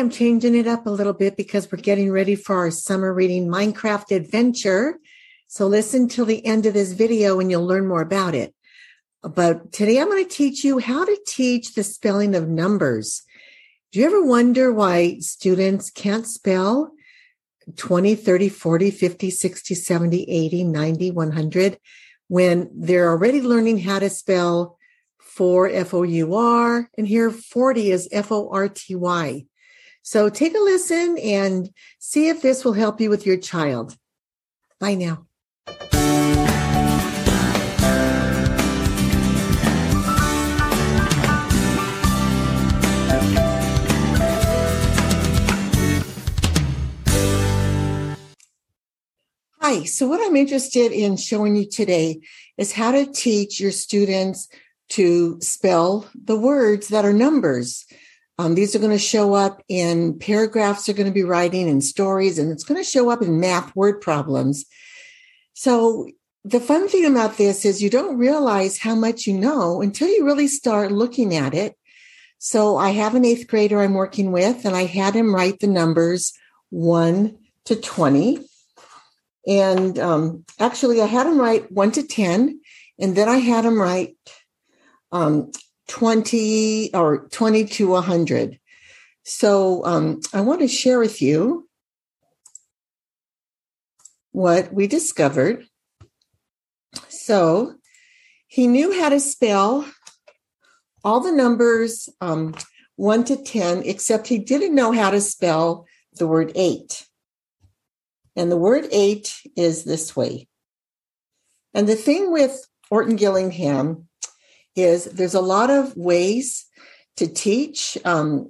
I'm changing it up a little bit because we're getting ready for our summer reading Minecraft adventure. So listen till the end of this video and you'll learn more about it. But today I'm going to teach you how to teach the spelling of numbers. Do you ever wonder why students can't spell 20, 30, 40, 50, 60, 70, 80, 90, 100 when they're already learning how to spell for F O U R and here 40 is F O R T Y. So take a listen and see if this will help you with your child. Bye now. Hi, so what I'm interested in showing you today is how to teach your students to spell the words that are numbers. Um, these are going to show up in paragraphs they're going to be writing in stories, and it's going to show up in math word problems. So the fun thing about this is you don't realize how much you know until you really start looking at it. So I have an eighth grader I'm working with, and I had him write the numbers one to 20. And um, actually, I had him write one to 10, and then I had him write um, 20 or 20 to 100. So um, I want to share with you what we discovered. So he knew how to spell all the numbers um, 1 to 10, except he didn't know how to spell the word 8. And the word 8 is this way. And the thing with Orton Gillingham is there's a lot of ways to teach um,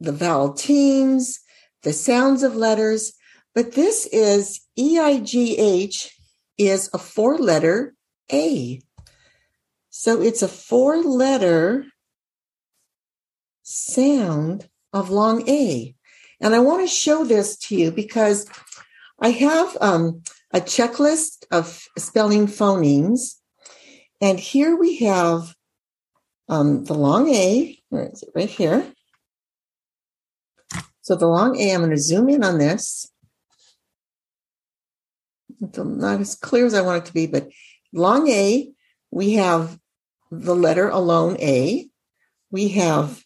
the vowel teams, the sounds of letters, but this is EIGH is a four letter A. So it's a four letter sound of long A. And I want to show this to you because I have um, a checklist of spelling phonemes. And here we have um, the long A, where is it? Right here. So the long A, I'm going to zoom in on this. It's not as clear as I want it to be, but long A, we have the letter alone A. We have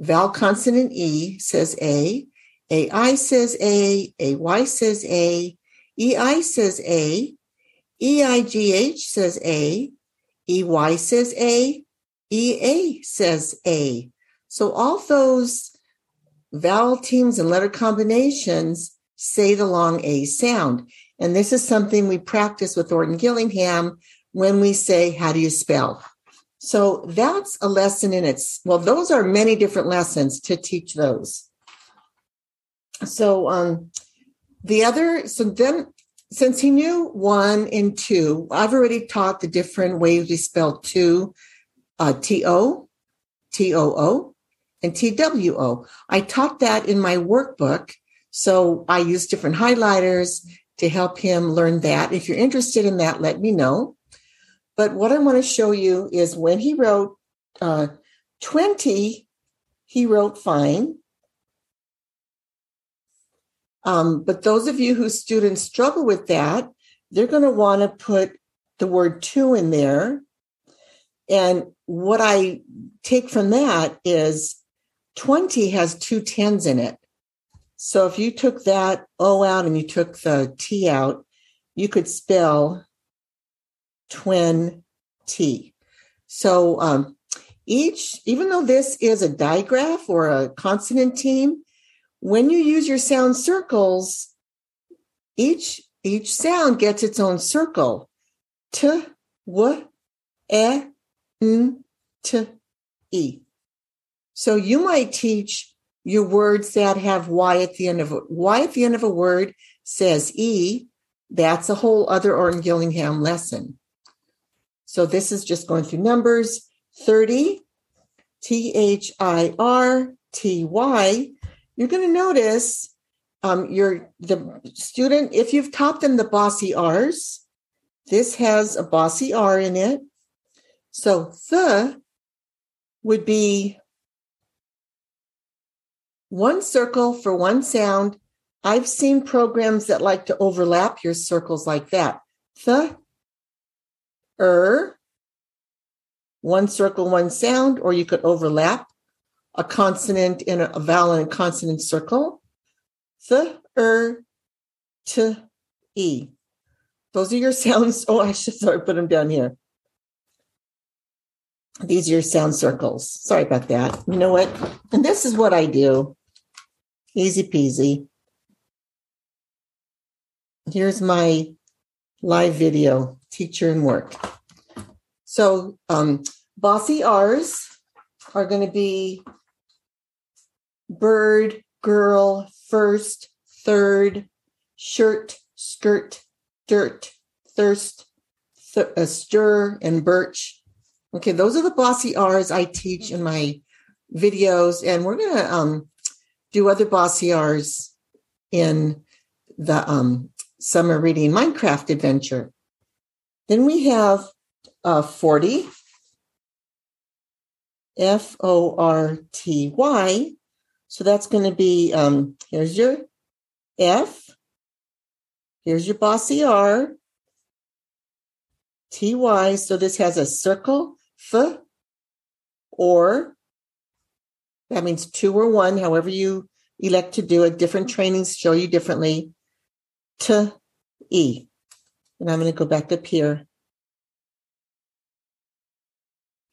vowel consonant E says A. AI says A. AY says A. EI says A. EIGH says A. EY says A. EA says A. So all those vowel teams and letter combinations say the long A sound. And this is something we practice with Orton Gillingham when we say, How do you spell? So that's a lesson in its, well, those are many different lessons to teach those. So um, the other, so then since he knew one and two, I've already taught the different ways we spell two uh, T-O, T-O-O, and T-W-O. I taught that in my workbook. So I use different highlighters to help him learn that. If you're interested in that, let me know. But what I want to show you is when he wrote uh, 20, he wrote fine. Um, but those of you whose students struggle with that, they're going to want to put the word two in there. And what I take from that is 20 has two tens in it. So if you took that O out and you took the T out, you could spell twin T. So um, each, even though this is a digraph or a consonant team, when you use your sound circles, each each sound gets its own circle. T, w, e, n, t, e. So you might teach your words that have y at the end of it. Y at the end of a word says e. That's a whole other Orton Gillingham lesson. So this is just going through numbers 30, T H I R T Y. You're going to notice um, your the student, if you've taught them the bossy R's, this has a bossy R in it. So the would be one circle for one sound. I've seen programs that like to overlap your circles like that. The, er, one circle, one sound, or you could overlap a consonant in a, a vowel and a consonant circle. The, er, t, e. Those are your sounds. Oh, I should sorry, put them down here. These are your sound circles. Sorry about that. You know what? And this is what I do. Easy peasy. Here's my live video, teacher and work. So um, bossy R's are going to be bird, girl, first, third, shirt, skirt, dirt, thirst, th- uh, stir, and birch. Okay, those are the bossy R's I teach in my videos, and we're to um, do other bossy R's in the um, summer reading Minecraft adventure. Then we have uh, 40, F O R T Y. So that's going to be um, here's your F, here's your bossy R, T Y. So this has a circle, or that means two or one, however you elect to do it. Different trainings show you differently. T, E. And I'm going to go back up here.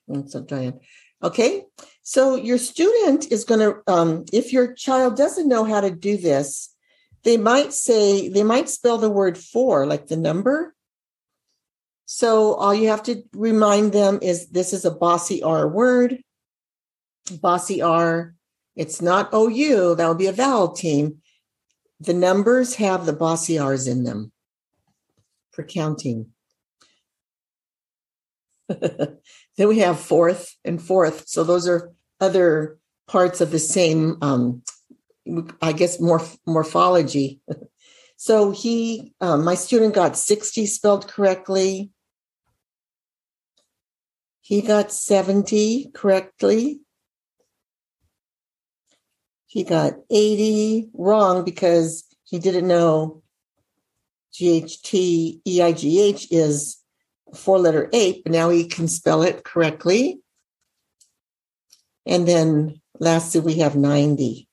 It's a giant. Okay, so your student is going to, um, if your child doesn't know how to do this, they might say, they might spell the word for, like the number. So all you have to remind them is this is a bossy R word. Bossy R, it's not OU, that would be a vowel team. The numbers have the bossy R's in them for counting. then we have forth and fourth. So those are other parts of the same, um, I guess, morph- morphology. so he, um, my student got 60 spelled correctly. He got 70 correctly. He got 80 wrong because he didn't know GHT EIGH is four letter eight, but now he can spell it correctly. And then lastly, we have 90.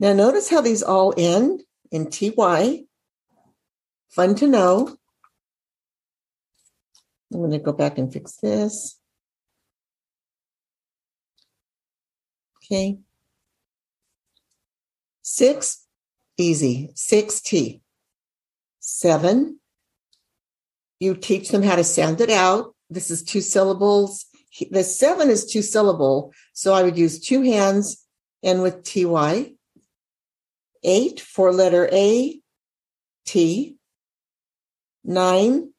Now, notice how these all end in TY. Fun to know. I'm going to go back and fix this. Okay. Six, easy. Six T. Seven, you teach them how to sound it out. This is two syllables. The seven is two syllable. So I would use two hands and with TY. Eight, four letter A, T. Nine,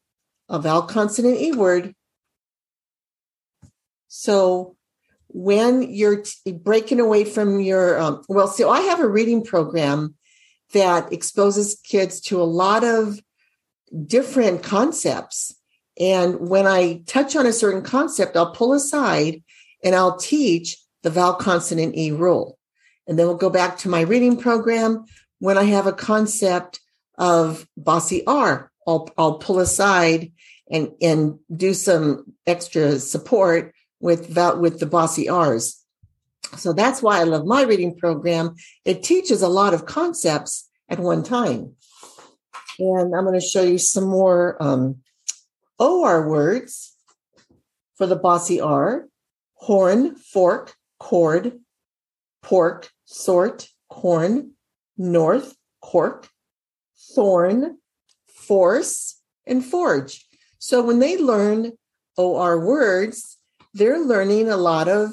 a vowel consonant E word. So when you're t- breaking away from your, um, well, so I have a reading program that exposes kids to a lot of different concepts. And when I touch on a certain concept, I'll pull aside and I'll teach the vowel consonant E rule. And then we'll go back to my reading program. When I have a concept of bossy R, I'll, I'll pull aside and, and do some extra support with, with the bossy R's. So that's why I love my reading program. It teaches a lot of concepts at one time. And I'm going to show you some more um, OR words for the bossy R horn, fork, cord, pork, sort, corn, north, cork, thorn, force, and forge. So when they learn OR words, they're learning a lot of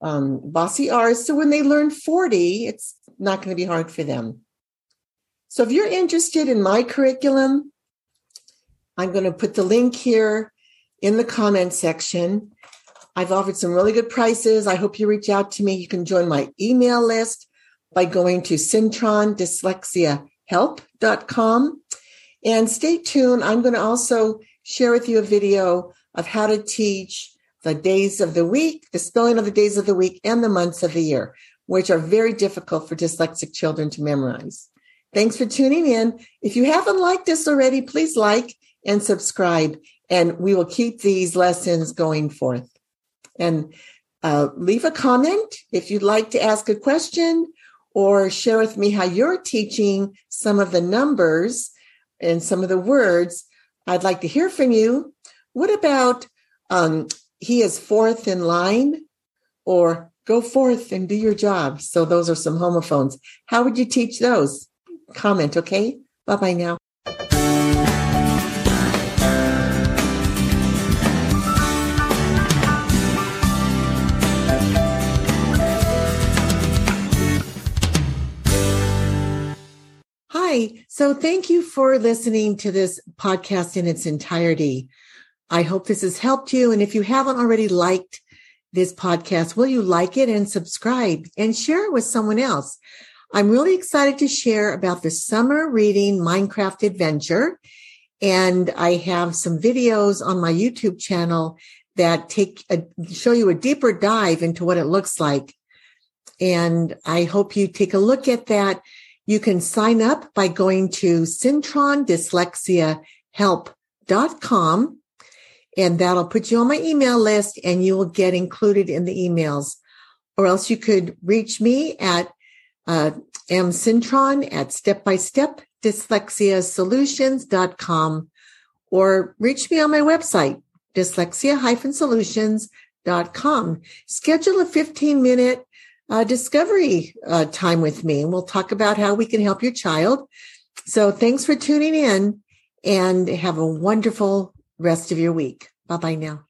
um, bossy R's. So when they learn 40, it's not going to be hard for them. So if you're interested in my curriculum, I'm going to put the link here in the comment section. I've offered some really good prices. I hope you reach out to me. You can join my email list by going to cintrondyslexiahelp.com. And stay tuned. I'm going to also share with you a video of how to teach the days of the week, the spelling of the days of the week, and the months of the year, which are very difficult for dyslexic children to memorize. Thanks for tuning in. If you haven't liked us already, please like and subscribe, and we will keep these lessons going forth. And uh, leave a comment if you'd like to ask a question or share with me how you're teaching some of the numbers and some of the words. I'd like to hear from you. What about um, he is fourth in line or go forth and do your job? So those are some homophones. How would you teach those? Comment, okay? Bye bye now. Hi. So thank you for listening to this podcast in its entirety. I hope this has helped you. And if you haven't already liked this podcast, will you like it and subscribe and share it with someone else? I'm really excited to share about the summer reading Minecraft adventure. And I have some videos on my YouTube channel that take a, show you a deeper dive into what it looks like. And I hope you take a look at that you can sign up by going to cintrondyslexiahelp.com and that'll put you on my email list and you will get included in the emails. Or else you could reach me at uh, mcintron at stepbystepdyslexiasolutions.com or reach me on my website, dyslexia-solutions.com. Schedule a 15 minute uh, discovery uh, time with me, and we'll talk about how we can help your child. So thanks for tuning in and have a wonderful rest of your week. Bye bye now.